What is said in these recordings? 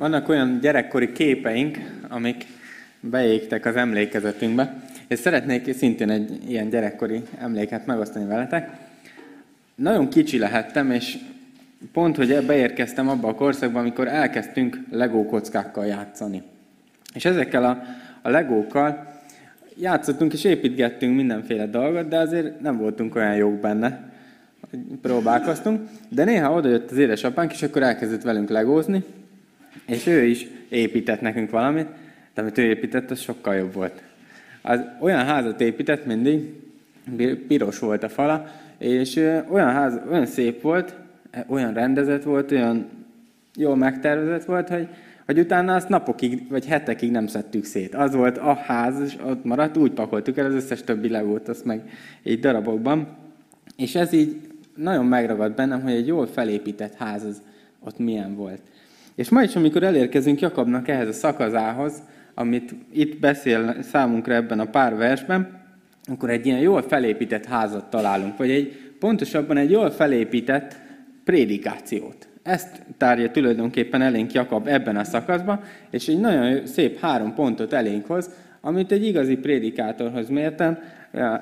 vannak olyan gyerekkori képeink, amik beégtek az emlékezetünkbe, és szeretnék szintén egy ilyen gyerekkori emléket megosztani veletek. Nagyon kicsi lehettem, és pont, hogy beérkeztem abba a korszakba, amikor elkezdtünk legó kockákkal játszani. És ezekkel a, a legókkal játszottunk és építgettünk mindenféle dolgot, de azért nem voltunk olyan jók benne. Próbálkoztunk, de néha odajött az édesapánk, és akkor elkezdett velünk legózni, és ő is épített nekünk valamit, de amit ő épített, az sokkal jobb volt. Az olyan házat épített mindig, piros volt a fala, és olyan, ház, olyan szép volt, olyan rendezett volt, olyan jól megtervezett volt, hogy, hogy utána azt napokig vagy hetekig nem szedtük szét. Az volt a ház, és ott maradt, úgy pakoltuk el az összes többi legót, azt meg így darabokban. És ez így nagyon megragad bennem, hogy egy jól felépített ház az ott milyen volt. És ma is, amikor elérkezünk Jakabnak ehhez a szakazához, amit itt beszél számunkra ebben a pár versben, akkor egy ilyen jól felépített házat találunk, vagy egy pontosabban egy jól felépített prédikációt. Ezt tárja tulajdonképpen elénk Jakab ebben a szakaszban, és egy nagyon szép három pontot elénk hoz, amit egy igazi prédikátorhoz mérten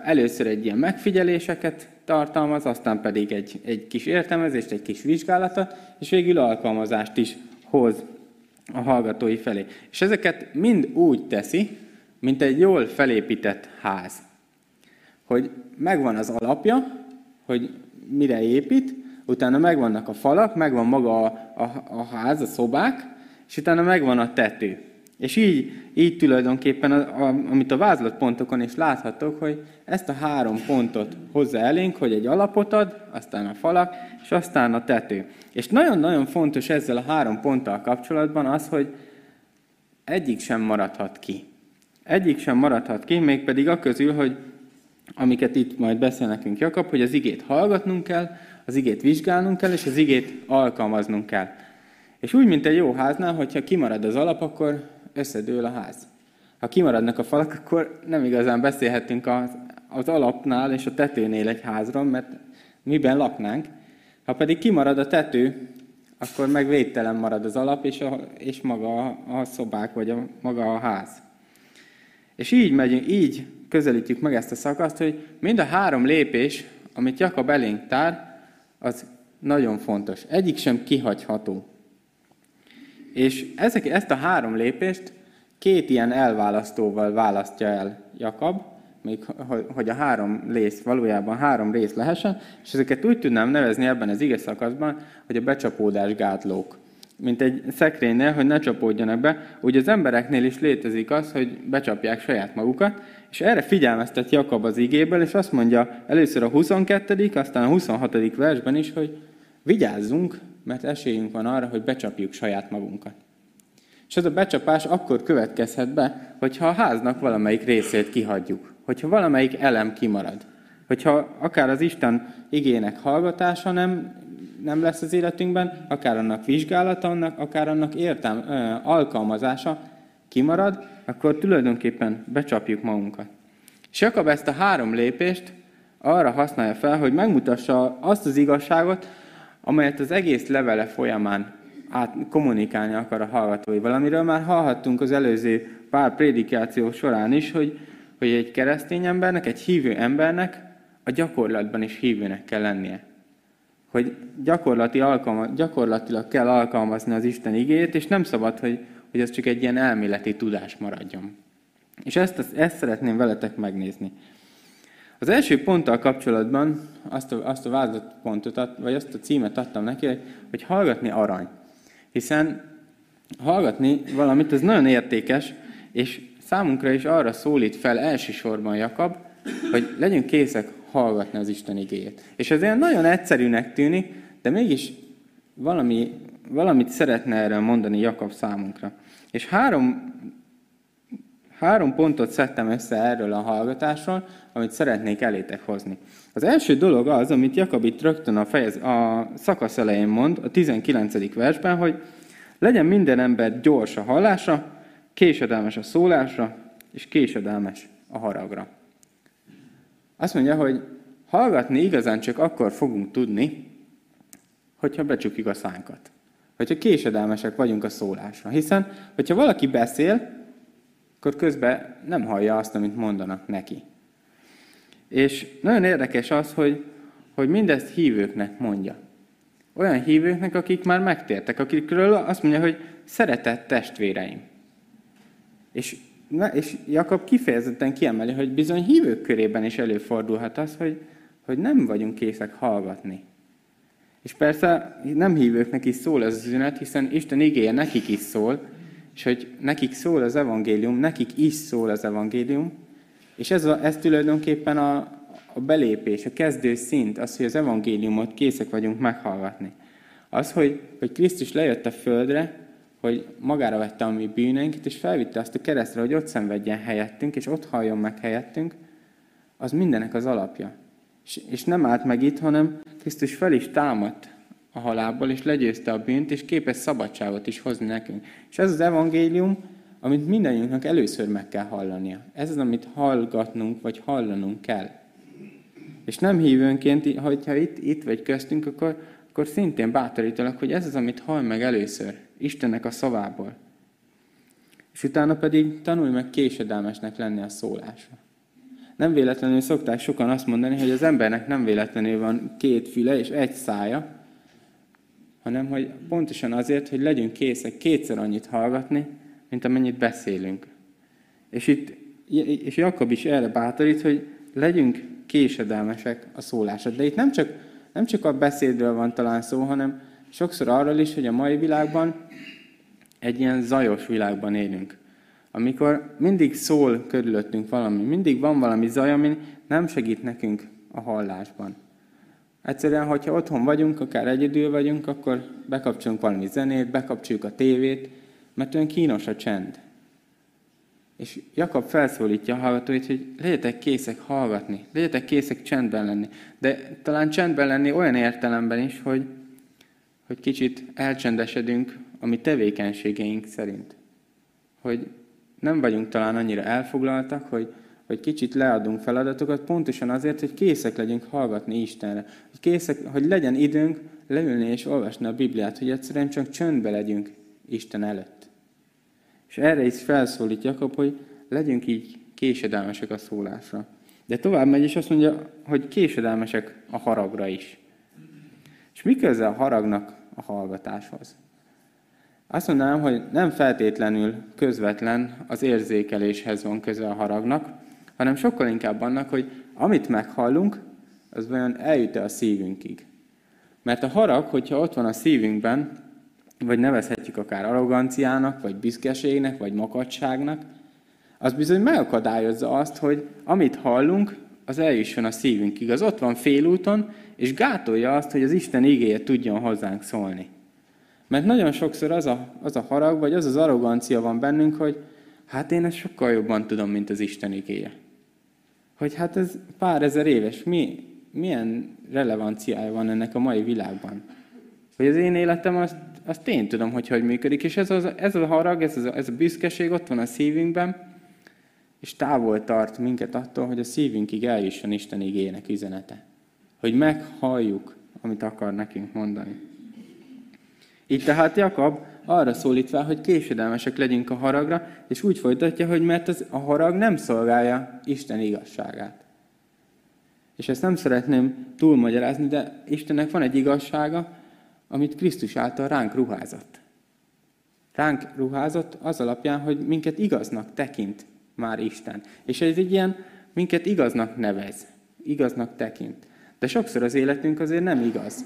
először egy ilyen megfigyeléseket tartalmaz, aztán pedig egy, egy kis értelmezést, egy kis vizsgálatot, és végül alkalmazást is hoz a hallgatói felé. És ezeket mind úgy teszi, mint egy jól felépített ház. Hogy megvan az alapja, hogy mire épít, utána megvannak a falak, megvan maga a, a, a ház, a szobák, és utána megvan a tető. És így, így tulajdonképpen, a, a, amit a vázlatpontokon is láthatok, hogy ezt a három pontot hozza elénk, hogy egy alapot ad, aztán a falak, és aztán a tető. És nagyon-nagyon fontos ezzel a három ponttal kapcsolatban az, hogy egyik sem maradhat ki. Egyik sem maradhat ki, mégpedig a közül, hogy amiket itt majd beszél nekünk Jakab, hogy az igét hallgatnunk kell, az igét vizsgálnunk kell, és az igét alkalmaznunk kell. És úgy, mint egy jó háznál, hogyha kimarad az alap, akkor összedől a ház. Ha kimaradnak a falak, akkor nem igazán beszélhetünk az, az alapnál és a tetőnél egy házról, mert miben laknánk. Ha pedig kimarad a tető, akkor meg védtelen marad az alap és, a, és maga a, szobák, vagy a, maga a ház. És így megyünk, így közelítjük meg ezt a szakaszt, hogy mind a három lépés, amit Jakab elénk tár, az nagyon fontos. Egyik sem kihagyható. És ezek, ezt a három lépést két ilyen elválasztóval választja el Jakab, még hogy a három rész valójában három rész lehessen, és ezeket úgy tudnám nevezni ebben az ige szakaszban, hogy a becsapódás gátlók. Mint egy szekrénynél, hogy ne csapódjanak be, úgy az embereknél is létezik az, hogy becsapják saját magukat, és erre figyelmeztet Jakab az igéből, és azt mondja először a 22., aztán a 26. versben is, hogy vigyázzunk, mert esélyünk van arra, hogy becsapjuk saját magunkat. És ez a becsapás akkor következhet be, hogyha a háznak valamelyik részét kihagyjuk, hogyha valamelyik elem kimarad, hogyha akár az Isten igének hallgatása nem, nem lesz az életünkben, akár annak vizsgálata, annak, akár annak értelm, ö, alkalmazása kimarad, akkor tulajdonképpen becsapjuk magunkat. És Jakab ezt a három lépést arra használja fel, hogy megmutassa azt az igazságot, amelyet az egész levele folyamán át kommunikálni akar a hallgatói. Valamiről már hallhattunk az előző pár prédikáció során is, hogy, hogy egy keresztény embernek, egy hívő embernek a gyakorlatban is hívőnek kell lennie. Hogy gyakorlati alkalma, gyakorlatilag kell alkalmazni az Isten igét, és nem szabad, hogy, hogy ez csak egy ilyen elméleti tudás maradjon. És ezt, ezt szeretném veletek megnézni. Az első ponttal kapcsolatban azt a, azt a vázlatpontot, vagy azt a címet adtam neki, hogy hallgatni arany. Hiszen hallgatni valamit, ez nagyon értékes, és számunkra is arra szólít fel elsősorban Jakab, hogy legyünk készek hallgatni az Isten igéjét. És ez olyan nagyon egyszerűnek tűnik, de mégis valami, valamit szeretne erről mondani Jakab számunkra. És három, három pontot szedtem össze erről a hallgatásról, amit szeretnék elétek hozni. Az első dolog az, amit Jakab itt rögtön a, fejez, a szakasz elején mond, a 19. versben, hogy legyen minden ember gyors a hallásra, késedelmes a szólásra, és késedelmes a haragra. Azt mondja, hogy hallgatni igazán csak akkor fogunk tudni, hogyha becsukjuk a szánkat. hogyha késedelmesek vagyunk a szólásra. Hiszen, hogyha valaki beszél, akkor közben nem hallja azt, amit mondanak neki. És nagyon érdekes az, hogy, hogy mindezt hívőknek mondja. Olyan hívőknek, akik már megtértek, akikről azt mondja, hogy szeretett testvéreim. És, és Jakab kifejezetten kiemeli, hogy bizony hívők körében is előfordulhat az, hogy, hogy nem vagyunk készek hallgatni. És persze nem hívőknek is szól ez az üzenet, hiszen Isten igéje nekik is szól, és hogy nekik szól az evangélium, nekik is szól az evangélium, és ez, a, ez tulajdonképpen a, a belépés, a kezdő szint, az, hogy az evangéliumot készek vagyunk meghallgatni. Az, hogy, hogy Krisztus lejött a földre, hogy magára vette a mi bűneinket, és felvitte azt a keresztre, hogy ott szenvedjen helyettünk, és ott halljon meg helyettünk, az mindenek az alapja. És, és nem állt meg itt, hanem Krisztus fel is támadt a halálból, és legyőzte a bűnt, és képes szabadságot is hozni nekünk. És ez az evangélium, amit mindannyiunknak először meg kell hallania. Ez az, amit hallgatnunk, vagy hallanunk kell. És nem hívőnként, hogyha itt, itt vagy köztünk, akkor, akkor szintén bátorítalak, hogy ez az, amit hall meg először, Istennek a szavából. És utána pedig tanulj meg késedelmesnek lenni a szólásra. Nem véletlenül szokták sokan azt mondani, hogy az embernek nem véletlenül van két füle és egy szája, hanem hogy pontosan azért, hogy legyünk készek kétszer annyit hallgatni, mint amennyit beszélünk. És itt és Jakab is erre bátorít, hogy legyünk késedelmesek a szólásra. De itt nem csak, nem csak a beszédről van talán szó, hanem sokszor arról is, hogy a mai világban egy ilyen zajos világban élünk. Amikor mindig szól körülöttünk valami, mindig van valami zaj, ami nem segít nekünk a hallásban. Egyszerűen, hogyha otthon vagyunk, akár egyedül vagyunk, akkor bekapcsolunk valami zenét, bekapcsoljuk a tévét, mert olyan kínos a csend. És Jakab felszólítja a hallgatóit, hogy legyetek készek hallgatni, legyetek készek csendben lenni. De talán csendben lenni olyan értelemben is, hogy, hogy kicsit elcsendesedünk a mi tevékenységeink szerint. Hogy nem vagyunk talán annyira elfoglaltak, hogy, hogy kicsit leadunk feladatokat, pontosan azért, hogy készek legyünk hallgatni Istenre. Hogy, készek, hogy legyen időnk leülni és olvasni a Bibliát, hogy egyszerűen csak csöndbe legyünk Isten előtt. És erre is felszólít Jakab, hogy legyünk így késedelmesek a szólásra. De tovább megy, és azt mondja, hogy késedelmesek a haragra is. És mi köze a haragnak a hallgatáshoz? Azt mondanám, hogy nem feltétlenül közvetlen az érzékeléshez van köze a haragnak, hanem sokkal inkább annak, hogy amit meghallunk, az vajon eljut -e a szívünkig. Mert a harag, hogyha ott van a szívünkben, vagy nevezhetjük akár arroganciának, vagy büszkeségnek, vagy makadságnak, az bizony megakadályozza azt, hogy amit hallunk, az eljusson a szívünkig. Az ott van félúton, és gátolja azt, hogy az Isten igéje tudjon hozzánk szólni. Mert nagyon sokszor az a, az a harag, vagy az az arrogancia van bennünk, hogy hát én ezt sokkal jobban tudom, mint az Isten igéje. Hogy hát ez pár ezer éves, mi, milyen relevanciája van ennek a mai világban. Hogy az én életem, azt, azt én tudom, hogy hogy működik, és ez, az, ez a harag, ez, az, ez a büszkeség ott van a szívünkben, és távol tart minket attól, hogy a szívünkig eljusson Isten igének üzenete. Hogy meghalljuk, amit akar nekünk mondani. Így tehát Jakab arra szólít fel, hogy késedelmesek legyünk a haragra, és úgy folytatja, hogy mert az, a harag nem szolgálja Isten igazságát. És ezt nem szeretném túlmagyarázni, de Istennek van egy igazsága, amit Krisztus által ránk ruházott. Ránk ruházott az alapján, hogy minket igaznak tekint már Isten. És ez egy ilyen, minket igaznak nevez, igaznak tekint. De sokszor az életünk azért nem igaz.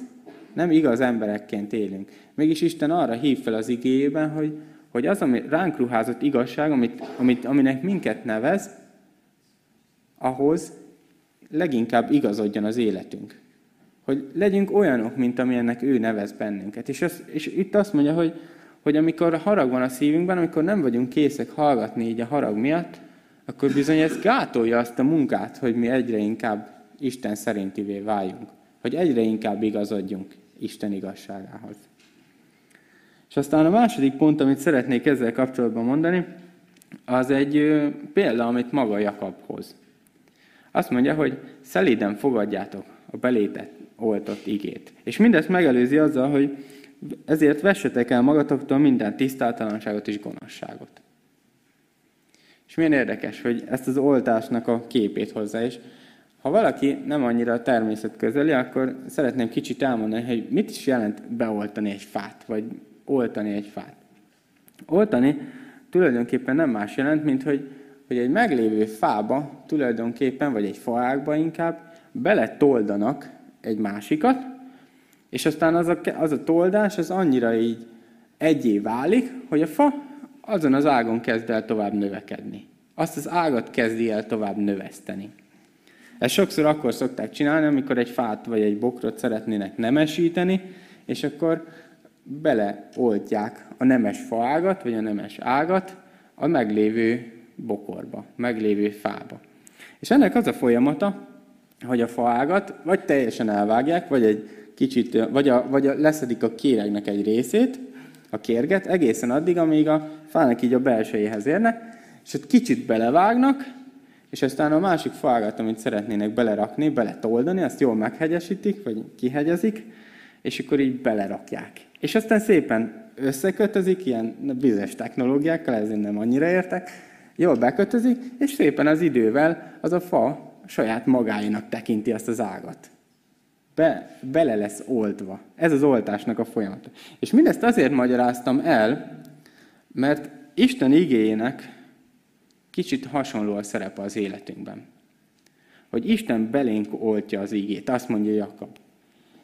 Nem igaz emberekként élünk. Mégis Isten arra hív fel az igéjében, hogy, hogy az, ami ránk ruházott igazság, amit, amit, aminek minket nevez, ahhoz leginkább igazodjon az életünk. Hogy legyünk olyanok, mint amilyennek ő nevez bennünket. És, az, és itt azt mondja, hogy, hogy amikor harag van a szívünkben, amikor nem vagyunk készek hallgatni így a harag miatt, akkor bizony ez gátolja azt a munkát, hogy mi egyre inkább Isten szerintivé váljunk. Hogy egyre inkább igazodjunk Isten igazságához. És aztán a második pont, amit szeretnék ezzel kapcsolatban mondani, az egy példa, amit maga Jakab hoz. Azt mondja, hogy szelíden fogadjátok a belétet oltott igét. És mindezt megelőzi azzal, hogy ezért vessetek el magatoktól minden tisztátalanságot és gonoszságot. És milyen érdekes, hogy ezt az oltásnak a képét hozzá is. Ha valaki nem annyira a természet közeli, akkor szeretném kicsit elmondani, hogy mit is jelent beoltani egy fát, vagy oltani egy fát. Oltani tulajdonképpen nem más jelent, mint hogy, hogy egy meglévő fába tulajdonképpen, vagy egy faágba inkább, beletoldanak egy másikat, és aztán az a, az a toldás az annyira így egyé válik, hogy a fa azon az ágon kezd el tovább növekedni. Azt az ágat kezdi el tovább növeszteni. Ezt sokszor akkor szokták csinálni, amikor egy fát vagy egy bokrot szeretnének nemesíteni, és akkor beleoltják a nemes faágat, vagy a nemes ágat a meglévő bokorba, meglévő fába. És ennek az a folyamata, hogy a faágat vagy teljesen elvágják, vagy egy kicsit, vagy, a, vagy a, leszedik a kéregnek egy részét, a kérget, egészen addig, amíg a fának így a belsejéhez érnek, és ott kicsit belevágnak, és aztán a másik faágat, amit szeretnének belerakni, beletoldani, azt jól meghegyesítik, vagy kihegyezik, és akkor így belerakják. És aztán szépen összekötözik, ilyen bizonyos technológiákkal, ezért nem annyira értek, jól bekötözik, és szépen az idővel az a fa saját magáinak tekinti azt az ágat. Be, bele lesz oltva. Ez az oltásnak a folyamata. És mindezt azért magyaráztam el, mert Isten igényének kicsit hasonló a szerepe az életünkben. Hogy Isten belénk oltja az igét, azt mondja Jakab.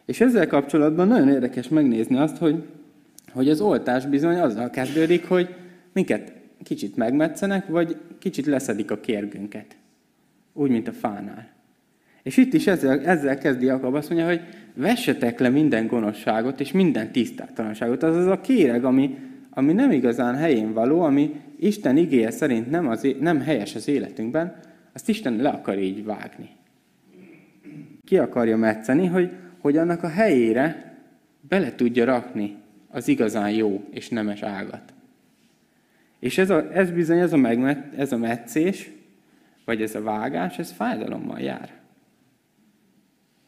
És ezzel kapcsolatban nagyon érdekes megnézni azt, hogy, hogy az oltás bizony azzal kezdődik, hogy minket kicsit megmetszenek, vagy kicsit leszedik a kérgünket. Úgy, mint a fánál. És itt is ezzel, ezzel kezdi Jakab azt mondja, hogy vessetek le minden gonoszságot és minden tisztátalanságot. Az a kéreg, ami, ami nem igazán helyén való, ami Isten igéje szerint nem, az, nem helyes az életünkben, azt Isten le akar így vágni. Ki akarja metszeni, hogy, hogy annak a helyére bele tudja rakni az igazán jó és nemes ágat. És ez, a, ez bizony, ez a, megmet, ez a metszés, vagy ez a vágás, ez fájdalommal jár.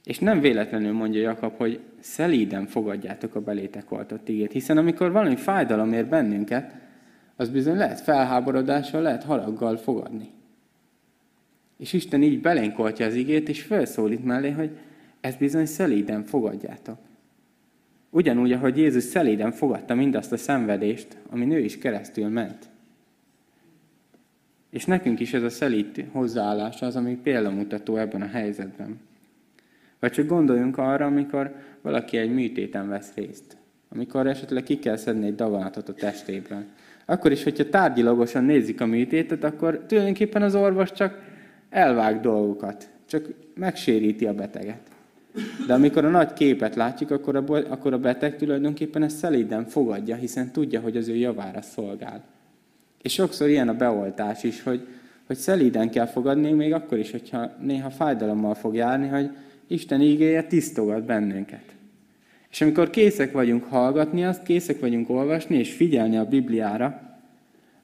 És nem véletlenül mondja Jakab, hogy szelíden fogadjátok a belétek oltott igét. Hiszen amikor valami fájdalom ér bennünket, az bizony lehet felháborodással, lehet haraggal fogadni. És Isten így belénk oltja az igét, és felszólít mellé, hogy ezt bizony szelíden fogadjátok. Ugyanúgy, ahogy Jézus szelíden fogadta mindazt a szenvedést, ami ő is keresztül ment. És nekünk is ez a szelít hozzáállás az, ami példamutató ebben a helyzetben. Vagy csak gondoljunk arra, amikor valaki egy műtéten vesz részt. Amikor esetleg ki kell szedni egy daganatot a testéből. Akkor is, hogyha tárgyilagosan nézik a műtétet, akkor tulajdonképpen az orvos csak elvág dolgokat. Csak megséríti a beteget. De amikor a nagy képet látjuk, akkor a, akkor a beteg tulajdonképpen ezt szelíden fogadja, hiszen tudja, hogy az ő javára szolgál. És sokszor ilyen a beoltás is, hogy, hogy szelíden kell fogadni, még akkor is, hogyha néha fájdalommal fog járni, hogy Isten ígéje tisztogat bennünket. És amikor készek vagyunk hallgatni azt, készek vagyunk olvasni és figyelni a Bibliára,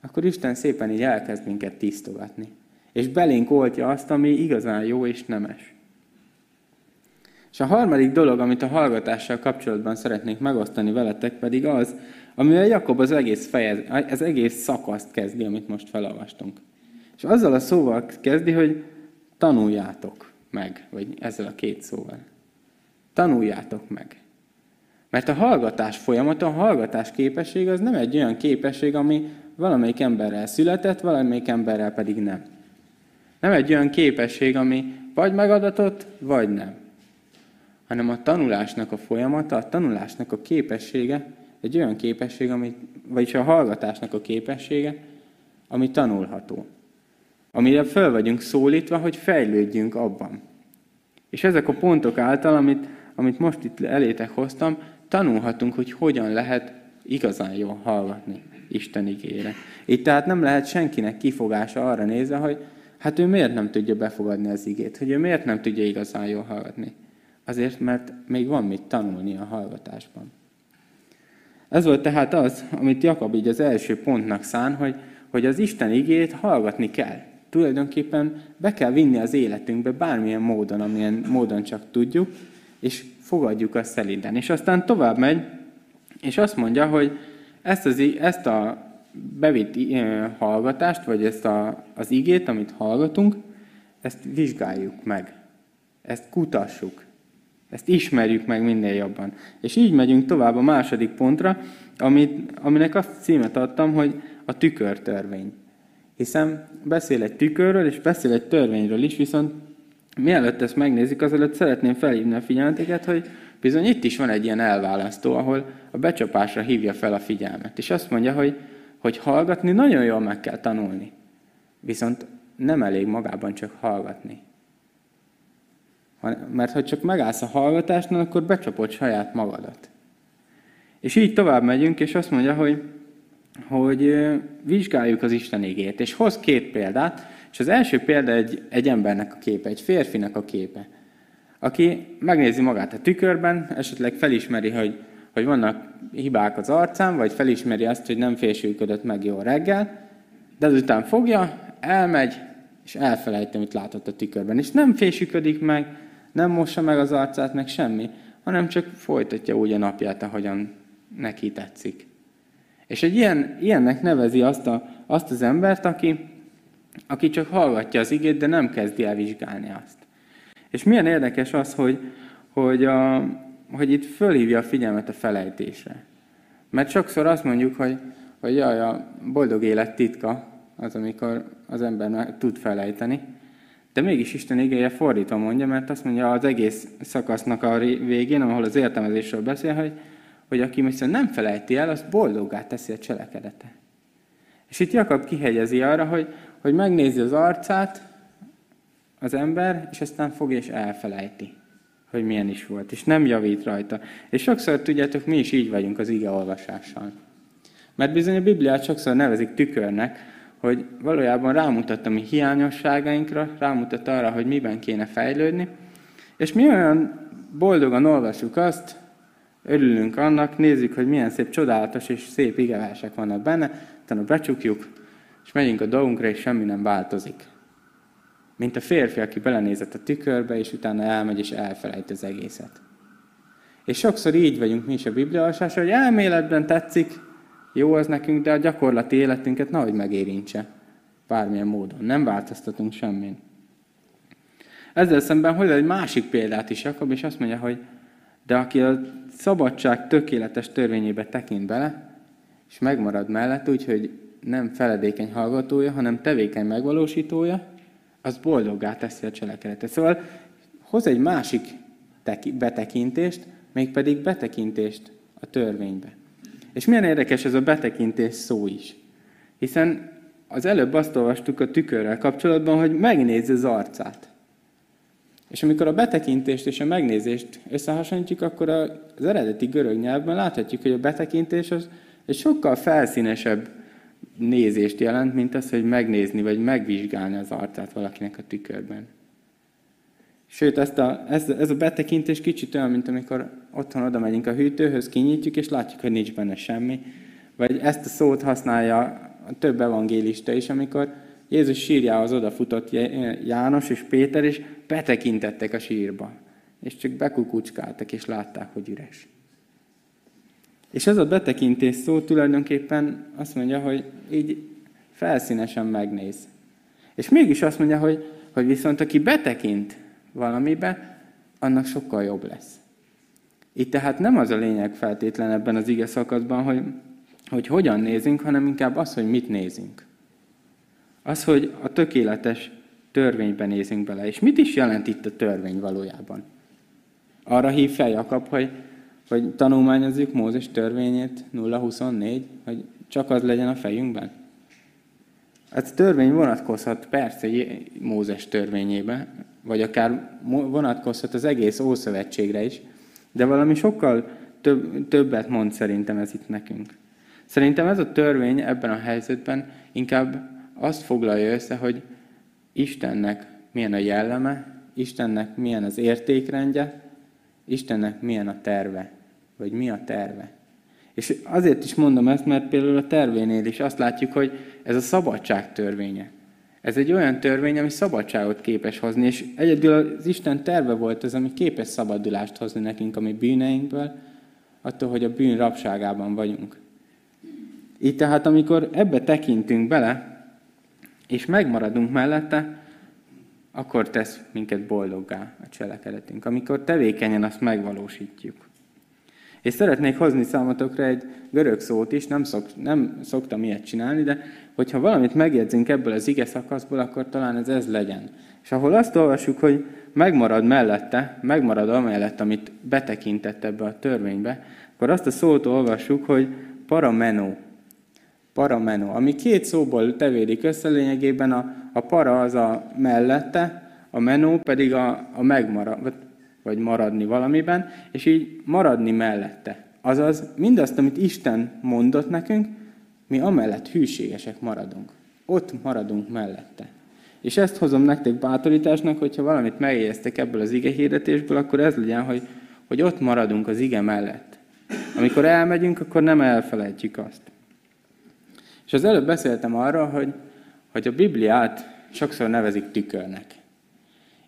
akkor Isten szépen így elkezd minket tisztogatni. És belénk oltja azt, ami igazán jó és nemes. És a harmadik dolog, amit a hallgatással kapcsolatban szeretnék megosztani veletek, pedig az, amivel Jakob az egész, fejez, az egész szakaszt kezdi, amit most felolvastunk. És azzal a szóval kezdi, hogy tanuljátok meg, vagy ezzel a két szóval. Tanuljátok meg. Mert a hallgatás folyamata, a hallgatás képesség az nem egy olyan képesség, ami valamelyik emberrel született, valamelyik emberrel pedig nem. Nem egy olyan képesség, ami vagy megadatott, vagy nem. Hanem a tanulásnak a folyamata, a tanulásnak a képessége egy olyan képesség, ami, vagyis a hallgatásnak a képessége, ami tanulható amire föl vagyunk szólítva, hogy fejlődjünk abban. És ezek a pontok által, amit, amit most itt elétek hoztam, tanulhatunk, hogy hogyan lehet igazán jól hallgatni Isten igére. Itt tehát nem lehet senkinek kifogása arra nézve, hogy hát ő miért nem tudja befogadni az igét, hogy ő miért nem tudja igazán jól hallgatni. Azért, mert még van mit tanulni a hallgatásban. Ez volt tehát az, amit Jakab így az első pontnak szán, hogy, hogy az Isten igét hallgatni kell tulajdonképpen be kell vinni az életünkbe bármilyen módon, amilyen módon csak tudjuk, és fogadjuk azt szeliden. És aztán tovább megy, És azt mondja, hogy ezt, az, ezt a bevitt hallgatást, vagy ezt a, az igét, amit hallgatunk, ezt vizsgáljuk meg. Ezt kutassuk. Ezt ismerjük meg minél jobban. És így megyünk tovább a második pontra, amit, aminek azt címet adtam, hogy a tükörtörvény. Hiszen beszél egy tükörről, és beszél egy törvényről is, viszont mielőtt ezt megnézik, azelőtt szeretném felhívni a figyelmeteket, hogy bizony itt is van egy ilyen elválasztó, ahol a becsapásra hívja fel a figyelmet. És azt mondja, hogy, hogy hallgatni nagyon jól meg kell tanulni. Viszont nem elég magában csak hallgatni. Mert ha csak megállsz a hallgatásnál, akkor becsapod saját magadat. És így tovább megyünk, és azt mondja, hogy, hogy vizsgáljuk az Isten igét. És hoz két példát, és az első példa egy, egy embernek a képe, egy férfinak a képe, aki megnézi magát a tükörben, esetleg felismeri, hogy, hogy vannak hibák az arcán, vagy felismeri azt, hogy nem fésülködött meg jó reggel, de azután fogja, elmegy, és elfelejti, amit látott a tükörben. És nem fésüködik meg, nem mossa meg az arcát, meg semmi, hanem csak folytatja úgy a napját, ahogyan neki tetszik. És egy ilyen, ilyennek nevezi azt, a, azt az embert, aki, aki csak hallgatja az igét, de nem kezdi el vizsgálni azt. És milyen érdekes az, hogy, hogy, a, hogy itt fölhívja a figyelmet a felejtésre. Mert sokszor azt mondjuk, hogy, hogy jaj, a boldog élet titka az, amikor az ember tud felejteni, de mégis Isten igéje fordítva mondja, mert azt mondja az egész szakasznak a végén, ahol az értelmezésről beszél, hogy, hogy aki viszont nem felejti el, az boldoggá teszi a cselekedete. És itt Jakab kihegyezi arra, hogy, hogy megnézi az arcát az ember, és aztán fogja és elfelejti, hogy milyen is volt, és nem javít rajta. És sokszor, tudjátok, mi is így vagyunk az ige olvasással. Mert bizony a Bibliát sokszor nevezik tükörnek, hogy valójában rámutat a mi hiányosságainkra, rámutat arra, hogy miben kéne fejlődni, és mi olyan boldogan olvasjuk azt, örülünk annak, nézzük, hogy milyen szép, csodálatos és szép igeversek vannak benne, utána becsukjuk, és megyünk a dolgunkra, és semmi nem változik. Mint a férfi, aki belenézett a tükörbe, és utána elmegy, és elfelejt az egészet. És sokszor így vagyunk mi is a bibliaolvasásra, hogy elméletben tetszik, jó az nekünk, de a gyakorlati életünket nehogy megérintse. Bármilyen módon. Nem változtatunk semmin. Ezzel szemben hogy egy másik példát is Jakab, és azt mondja, hogy de aki a szabadság tökéletes törvényébe tekint bele, és megmarad mellett, úgyhogy nem feledékeny hallgatója, hanem tevékeny megvalósítója, az boldoggá teszi a cselekedetet. Szóval hoz egy másik betekintést, mégpedig betekintést a törvénybe. És milyen érdekes ez a betekintés szó is. Hiszen az előbb azt olvastuk a tükörrel kapcsolatban, hogy megnézze az arcát. És amikor a betekintést és a megnézést összehasonlítjuk, akkor az eredeti görög nyelvben láthatjuk, hogy a betekintés az egy sokkal felszínesebb nézést jelent, mint az, hogy megnézni vagy megvizsgálni az arcát valakinek a tükörben. Sőt, ezt a, ez, ez a betekintés kicsit olyan, mint amikor otthon oda megyünk a hűtőhöz, kinyitjuk, és látjuk, hogy nincs benne semmi. Vagy ezt a szót használja a több evangélista is, amikor Jézus sírjához odafutott János és Péter, és betekintettek a sírba. És csak bekukucskáltak, és látták, hogy üres. És ez a betekintés szó tulajdonképpen azt mondja, hogy így felszínesen megnéz. És mégis azt mondja, hogy, hogy viszont aki betekint valamibe, annak sokkal jobb lesz. Itt tehát nem az a lényeg feltétlen ebben az ige szakaszban, hogy, hogy hogyan nézünk, hanem inkább az, hogy mit nézünk. Az, hogy a tökéletes törvényben nézünk bele. És mit is jelent itt a törvény valójában? Arra hív fel Jakab, hogy, hogy tanulmányozzuk Mózes törvényét 0-24, hogy csak az legyen a fejünkben. Ez törvény vonatkozhat persze Mózes törvényébe, vagy akár vonatkozhat az egész Ószövetségre is, de valami sokkal több, többet mond szerintem ez itt nekünk. Szerintem ez a törvény ebben a helyzetben inkább azt foglalja össze, hogy Istennek milyen a jelleme, Istennek milyen az értékrendje, Istennek milyen a terve, vagy mi a terve. És azért is mondom ezt, mert például a tervénél is azt látjuk, hogy ez a szabadság törvénye. Ez egy olyan törvény, ami szabadságot képes hozni, és egyedül az Isten terve volt az, ami képes szabadulást hozni nekünk a mi bűneinkből, attól, hogy a bűn rabságában vagyunk. Így tehát, amikor ebbe tekintünk bele, és megmaradunk mellette, akkor tesz minket boldoggá a cselekedetünk, amikor tevékenyen azt megvalósítjuk. És szeretnék hozni számotokra egy görög szót is, nem, szok, nem szoktam ilyet csinálni, de hogyha valamit megjegyzünk ebből az ige szakaszból, akkor talán ez ez legyen. És ahol azt olvasjuk, hogy megmarad mellette, megmarad amellett, amit betekintett ebbe a törvénybe, akkor azt a szót olvassuk, hogy paramenó. Paramenó, ami két szóból tevédik össze, lényegében a, a para az a mellette, a menó pedig a, a megmarad, vagy maradni valamiben, és így maradni mellette. Azaz mindazt, amit Isten mondott nekünk, mi amellett hűségesek maradunk. Ott maradunk mellette. És ezt hozom nektek bátorításnak, hogyha valamit megjegyeztek ebből az ige hirdetésből, akkor ez legyen, hogy, hogy ott maradunk az ige mellett. Amikor elmegyünk, akkor nem elfelejtjük azt. És az előbb beszéltem arra, hogy, hogy a Bibliát sokszor nevezik tükörnek.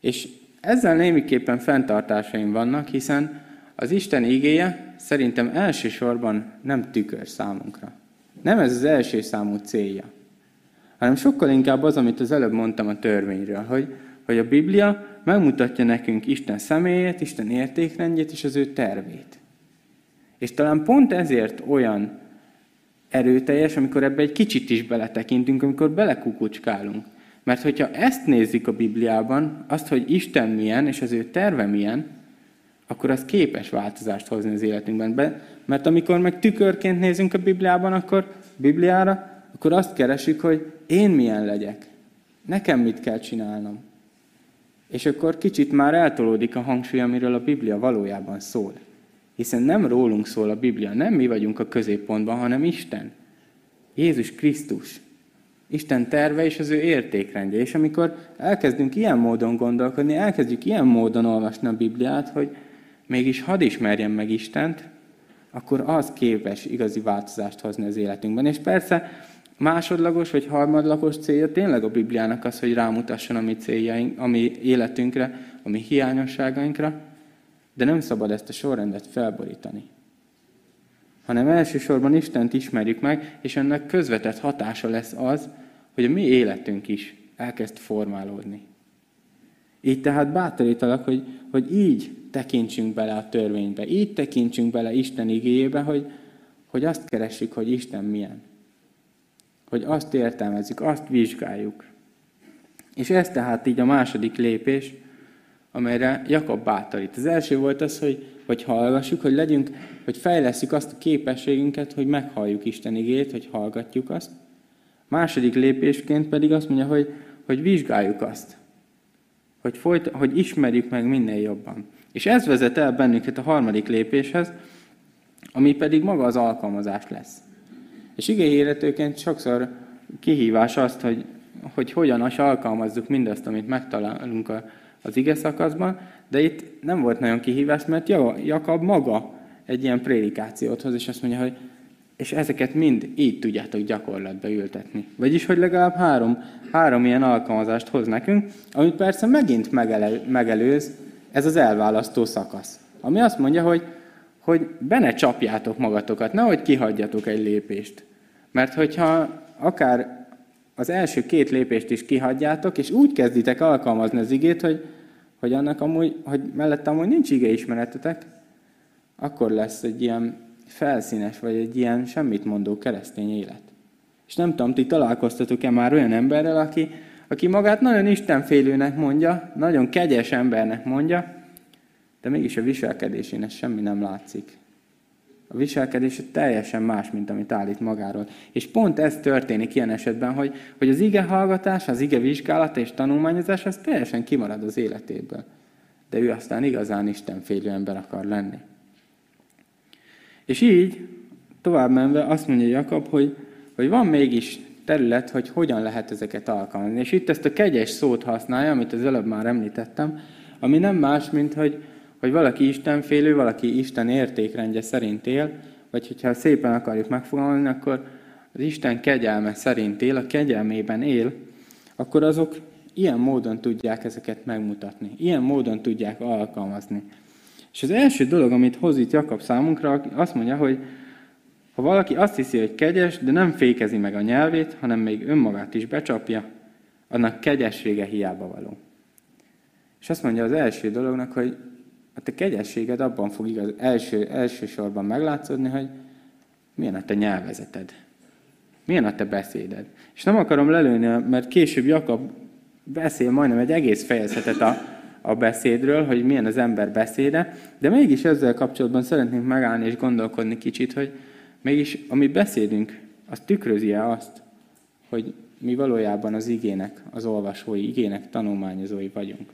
És ezzel némiképpen fenntartásaim vannak, hiszen az Isten igéje szerintem elsősorban nem tükör számunkra. Nem ez az első számú célja, hanem sokkal inkább az, amit az előbb mondtam a törvényről, hogy, hogy a Biblia megmutatja nekünk Isten személyét, Isten értékrendjét és az ő tervét. És talán pont ezért olyan erőteljes, amikor ebbe egy kicsit is beletekintünk, amikor belekukucskálunk. Mert hogyha ezt nézzük a Bibliában, azt, hogy Isten milyen, és az ő terve milyen, akkor az képes változást hozni az életünkben. Mert amikor meg tükörként nézünk a Bibliában, akkor Bibliára, akkor azt keresik, hogy én milyen legyek. Nekem mit kell csinálnom. És akkor kicsit már eltolódik a hangsúly, amiről a Biblia valójában szól. Hiszen nem rólunk szól a Biblia, nem mi vagyunk a középpontban, hanem Isten. Jézus Krisztus. Isten terve és az ő értékrendje. És amikor elkezdünk ilyen módon gondolkodni, elkezdjük ilyen módon olvasni a Bibliát, hogy mégis hadd ismerjem meg Istent, akkor az képes igazi változást hozni az életünkben. És persze másodlagos vagy harmadlagos célja tényleg a Bibliának az, hogy rámutasson a mi céljaink, a mi életünkre, a mi hiányosságainkra, de nem szabad ezt a sorrendet felborítani. Hanem elsősorban Istent ismerjük meg, és ennek közvetett hatása lesz az, hogy a mi életünk is elkezd formálódni. Így tehát bátorítalak, hogy, hogy így tekintsünk bele a törvénybe, így tekintsünk bele Isten igéjébe, hogy, hogy azt keressük, hogy Isten milyen. Hogy azt értelmezzük, azt vizsgáljuk. És ez tehát így a második lépés, amelyre Jakab bátorít. Az első volt az, hogy, hogy hallgassuk, hogy legyünk, hogy fejleszünk azt a képességünket, hogy meghalljuk Isten igét, hogy hallgatjuk azt. Második lépésként pedig azt mondja, hogy, hogy vizsgáljuk azt. Hogy, folyt, hogy ismerjük meg minél jobban. És ez vezet el bennünket a harmadik lépéshez, ami pedig maga az alkalmazás lesz. És igényéretőként sokszor kihívás azt, hogy, hogy hogyan alkalmazzuk mindazt, amit megtalálunk a, az ige szakaszban, de itt nem volt nagyon kihívás, mert Jakab maga egy ilyen prédikációt hoz, és azt mondja, hogy és ezeket mind így tudjátok gyakorlatba ültetni. Vagyis, hogy legalább három, három ilyen alkalmazást hoz nekünk, amit persze megint megele, megelőz ez az elválasztó szakasz. Ami azt mondja, hogy, hogy be ne csapjátok magatokat, nehogy kihagyjatok egy lépést. Mert hogyha akár az első két lépést is kihagyjátok, és úgy kezditek alkalmazni az igét, hogy, hogy annak amúgy, hogy mellette amúgy nincs igeismeretetek, akkor lesz egy ilyen felszínes, vagy egy ilyen semmit mondó keresztény élet. És nem tudom, ti találkoztatok-e már olyan emberrel, aki, aki magát nagyon istenfélőnek mondja, nagyon kegyes embernek mondja, de mégis a viselkedésén ez semmi nem látszik. A viselkedése teljesen más, mint amit állít magáról. És pont ez történik ilyen esetben, hogy, hogy az ige hallgatás, az ige vizsgálata és tanulmányozás az teljesen kimarad az életéből. De ő aztán igazán istenfélő ember akar lenni. És így, tovább menve azt mondja Jakab, hogy, hogy van mégis terület, hogy hogyan lehet ezeket alkalmazni. És itt ezt a kegyes szót használja, amit az előbb már említettem, ami nem más, mint hogy, hogy valaki istenfélő, valaki Isten értékrendje szerint él, vagy hogyha szépen akarjuk megfogalmazni, akkor az Isten kegyelme szerint él, a kegyelmében él, akkor azok ilyen módon tudják ezeket megmutatni, ilyen módon tudják alkalmazni. És az első dolog, amit hoz itt Jakab számunkra, azt mondja, hogy ha valaki azt hiszi, hogy kegyes, de nem fékezi meg a nyelvét, hanem még önmagát is becsapja, annak kegyessége hiába való. És azt mondja az első dolognak, hogy a te kegyességed abban fog igaz, első, elsősorban meglátszódni, hogy milyen a te nyelvezeted. Milyen a te beszéded. És nem akarom lelőni, mert később Jakab beszél majdnem egy egész fejezetet a, a beszédről, hogy milyen az ember beszéde, de mégis ezzel kapcsolatban szeretnénk megállni és gondolkodni kicsit, hogy mégis a mi beszédünk, az tükrözi-e azt, hogy mi valójában az igének, az olvasói, igének tanulmányozói vagyunk.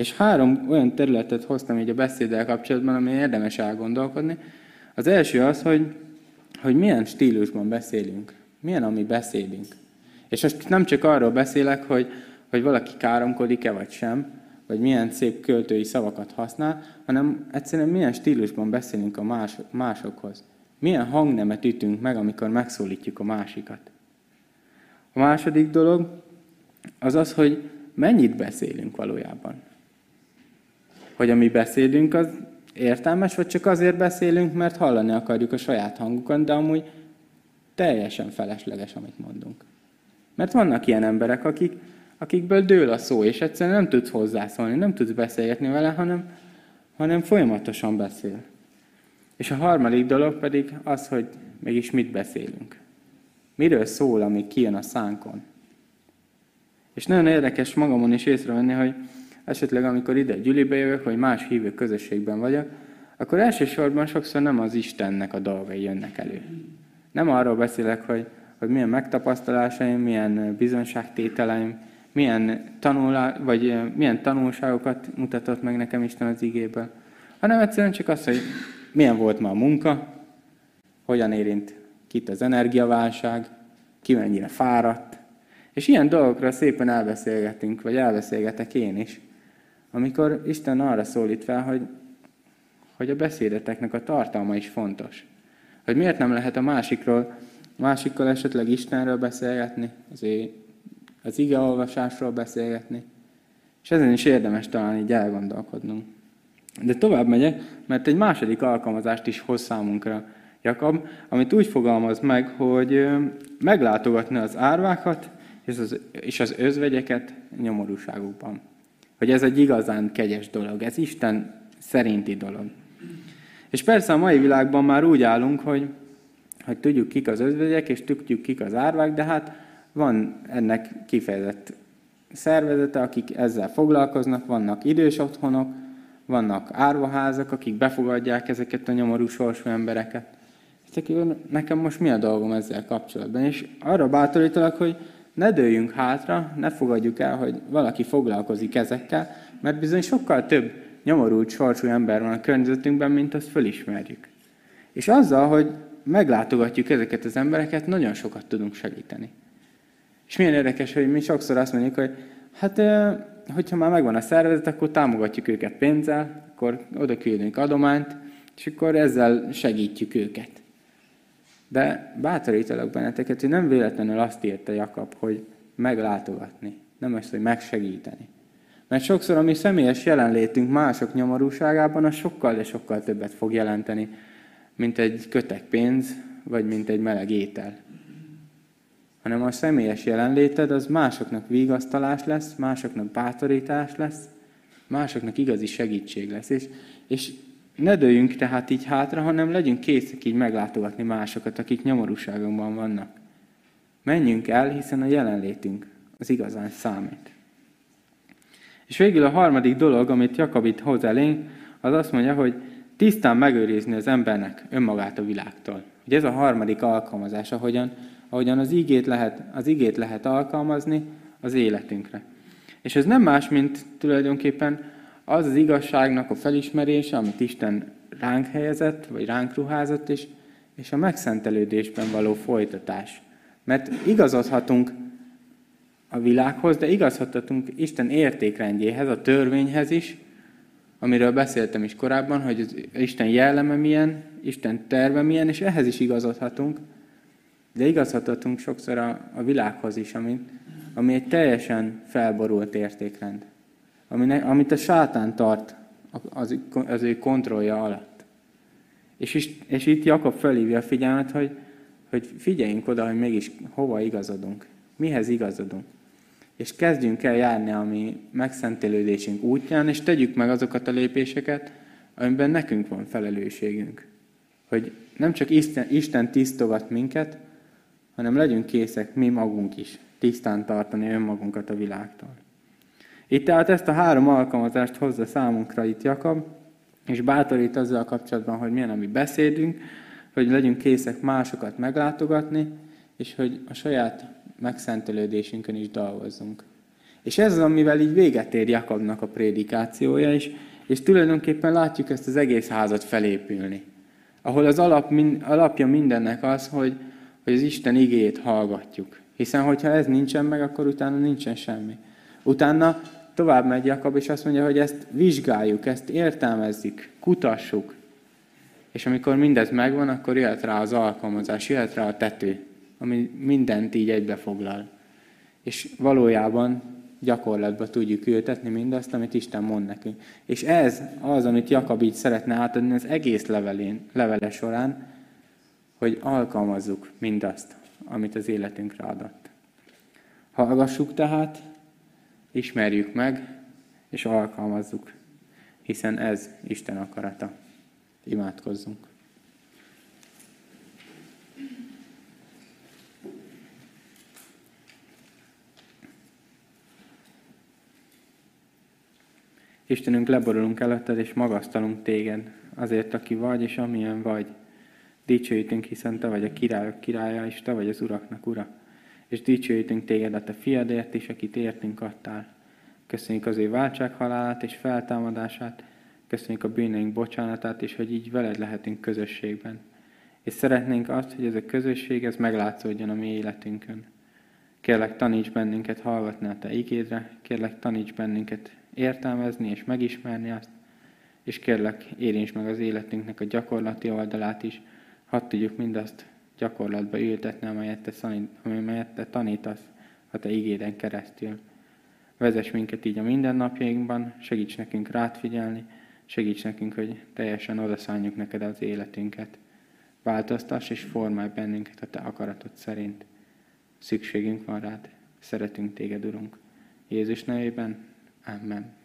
És három olyan területet hoztam így a beszéddel kapcsolatban, ami érdemes elgondolkodni. Az első az, hogy, hogy milyen stílusban beszélünk. Milyen a mi beszédünk. És most nem csak arról beszélek, hogy, hogy valaki káromkodik-e vagy sem, vagy milyen szép költői szavakat használ, hanem egyszerűen milyen stílusban beszélünk a más, másokhoz. Milyen hangnemet ütünk meg, amikor megszólítjuk a másikat. A második dolog az az, hogy mennyit beszélünk valójában. Hogy ami beszélünk, az értelmes, vagy csak azért beszélünk, mert hallani akarjuk a saját hangukon, de amúgy teljesen felesleges, amit mondunk. Mert vannak ilyen emberek, akik, akikből dől a szó, és egyszerűen nem tudsz hozzászólni, nem tudsz beszélgetni vele, hanem, hanem folyamatosan beszél. És a harmadik dolog pedig az, hogy mégis mit beszélünk. Miről szól, ami kijön a szánkon. És nagyon érdekes magamon is észrevenni, hogy esetleg amikor ide gyűlibe jövök, vagy más hívő közösségben vagyok, akkor elsősorban sokszor nem az Istennek a dolgai jönnek elő. Nem arról beszélek, hogy, hogy milyen megtapasztalásaim, milyen bizonságtételeim, milyen, tanulá, vagy milyen tanulságokat mutatott meg nekem Isten az igéből, hanem egyszerűen csak az, hogy milyen volt ma a munka, hogyan érint kit az energiaválság, ki mennyire fáradt. És ilyen dolgokra szépen elbeszélgetünk, vagy elbeszélgetek én is, amikor Isten arra szólít fel, hogy, hogy a beszédeteknek a tartalma is fontos. Hogy miért nem lehet a másikról, másikkal esetleg Istenről beszélgetni, az, az igeolvasásról beszélgetni. És ezen is érdemes talán így elgondolkodnunk. De tovább megyek, mert egy második alkalmazást is hoz számunkra Jakab, amit úgy fogalmaz meg, hogy meglátogatni az árvákat és az, és az özvegyeket nyomorúságukban. Hogy ez egy igazán kegyes dolog, ez Isten szerinti dolog. És persze a mai világban már úgy állunk, hogy, hogy tudjuk kik az özvegyek, és tudjuk kik az árvák, de hát van ennek kifejezett szervezete, akik ezzel foglalkoznak, vannak idős otthonok, vannak árvaházak, akik befogadják ezeket a nyomorú sorsú embereket. Nekem most mi a dolgom ezzel kapcsolatban? És arra bátorítalak, hogy ne dőljünk hátra, ne fogadjuk el, hogy valaki foglalkozik ezekkel, mert bizony sokkal több nyomorult sorsú ember van a környezetünkben, mint azt fölismerjük. És azzal, hogy meglátogatjuk ezeket az embereket, nagyon sokat tudunk segíteni. És milyen érdekes, hogy mi sokszor azt mondjuk, hogy hát, hogyha már megvan a szervezet, akkor támogatjuk őket pénzzel, akkor oda küldünk adományt, és akkor ezzel segítjük őket. De bátorítalak benneteket, hogy nem véletlenül azt írta Jakab, hogy meglátogatni, nem azt, hogy megsegíteni. Mert sokszor a mi személyes jelenlétünk mások nyomorúságában az sokkal, de sokkal többet fog jelenteni, mint egy kötek pénz, vagy mint egy meleg étel. Hanem a személyes jelenléted az másoknak vigasztalás lesz, másoknak bátorítás lesz, másoknak igazi segítség lesz. És, és ne dőljünk tehát így hátra, hanem legyünk készek így meglátogatni másokat, akik nyomorúságokban vannak. Menjünk el, hiszen a jelenlétünk az igazán számít. És végül a harmadik dolog, amit Jakab itt hoz elénk, az azt mondja, hogy tisztán megőrizni az embernek önmagát a világtól. Ugye ez a harmadik alkalmazás, ahogyan, ahogyan az, igét lehet, az igét lehet alkalmazni az életünkre. És ez nem más, mint tulajdonképpen az az igazságnak a felismerése, amit Isten ránk helyezett, vagy ránk ruházott, és, és a megszentelődésben való folytatás. Mert igazodhatunk a világhoz, de igazodhatunk Isten értékrendjéhez, a törvényhez is, amiről beszéltem is korábban, hogy az Isten jelleme milyen, Isten terve milyen, és ehhez is igazodhatunk, de igazodhatunk sokszor a, a világhoz is, ami, ami egy teljesen felborult értékrend amit a sátán tart az, az ő kontrollja alatt. És, és itt Jakob felhívja a figyelmet, hogy, hogy figyeljünk oda, hogy mégis hova igazodunk, mihez igazodunk. És kezdjünk el járni a mi megszentelődésünk útján, és tegyük meg azokat a lépéseket, amiben nekünk van felelősségünk. Hogy nem csak Isten, Isten tisztogat minket, hanem legyünk készek mi magunk is tisztán tartani önmagunkat a világtól. Itt tehát ezt a három alkalmazást hozza számunkra itt Jakab, és bátorít azzal kapcsolatban, hogy milyen a mi beszédünk, hogy legyünk készek másokat meglátogatni, és hogy a saját megszentelődésünkön is dolgozzunk. És ez az, amivel így véget ér Jakabnak a prédikációja, és, és tulajdonképpen látjuk ezt az egész házat felépülni. Ahol az alap, alapja mindennek az, hogy, hogy az Isten igét hallgatjuk. Hiszen, hogyha ez nincsen meg, akkor utána nincsen semmi. Utána tovább megy Jakab, és azt mondja, hogy ezt vizsgáljuk, ezt értelmezzük, kutassuk. És amikor mindez megvan, akkor jöhet rá az alkalmazás, jöhet rá a tető, ami mindent így egybefoglal. És valójában gyakorlatba tudjuk ültetni mindazt, amit Isten mond nekünk. És ez az, amit Jakab így szeretne átadni az egész levelén, levele során, hogy alkalmazzuk mindazt, amit az életünkre adott. Hallgassuk tehát, ismerjük meg, és alkalmazzuk, hiszen ez Isten akarata. Imádkozzunk. Istenünk, leborulunk előtted, és magasztalunk téged, azért, aki vagy, és amilyen vagy. Dicsőítünk, hiszen te vagy a királyok királya, és te vagy az uraknak ura. És dicsőítünk téged a te fiadért is, akit értünk adtál. Köszönjük az ő váltsághalálát és feltámadását, köszönjük a bűneink bocsánatát, és hogy így veled lehetünk közösségben. És szeretnénk azt, hogy ez a közösség ez meglátszódjon a mi életünkön. Kérlek, taníts bennünket hallgatni a Te igédre, kérlek, taníts bennünket értelmezni és megismerni azt, és kérlek, érints meg az életünknek a gyakorlati oldalát is, hadd tudjuk mindazt gyakorlatba ültetni, amelyet te, szanít, amelyet te tanítasz a te igéden keresztül. Vezess minket így a mindennapjainkban, segíts nekünk rád figyelni, segíts nekünk, hogy teljesen odaszálljuk neked az életünket. Változtass és formálj bennünket a te akaratod szerint. Szükségünk van rád, szeretünk téged, Urunk. Jézus nevében, Amen.